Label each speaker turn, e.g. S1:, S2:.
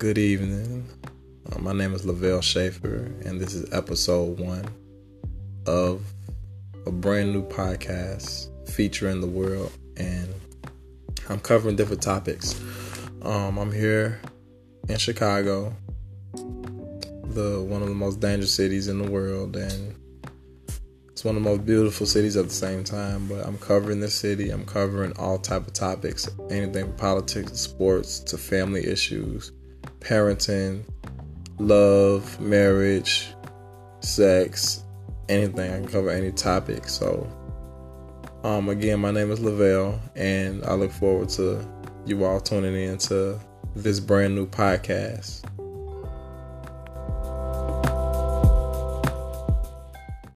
S1: Good evening. Uh, my name is Lavelle Schaefer, and this is episode one of a brand new podcast featuring the world. And I'm covering different topics. Um, I'm here in Chicago, the one of the most dangerous cities in the world, and it's one of the most beautiful cities at the same time. But I'm covering this city. I'm covering all type of topics, anything from politics, to sports, to family issues, parenting, love, marriage, sex, anything. I can cover any topic. So, um, again, my name is Lavelle, and I look forward to you all tuning in to this brand new podcast.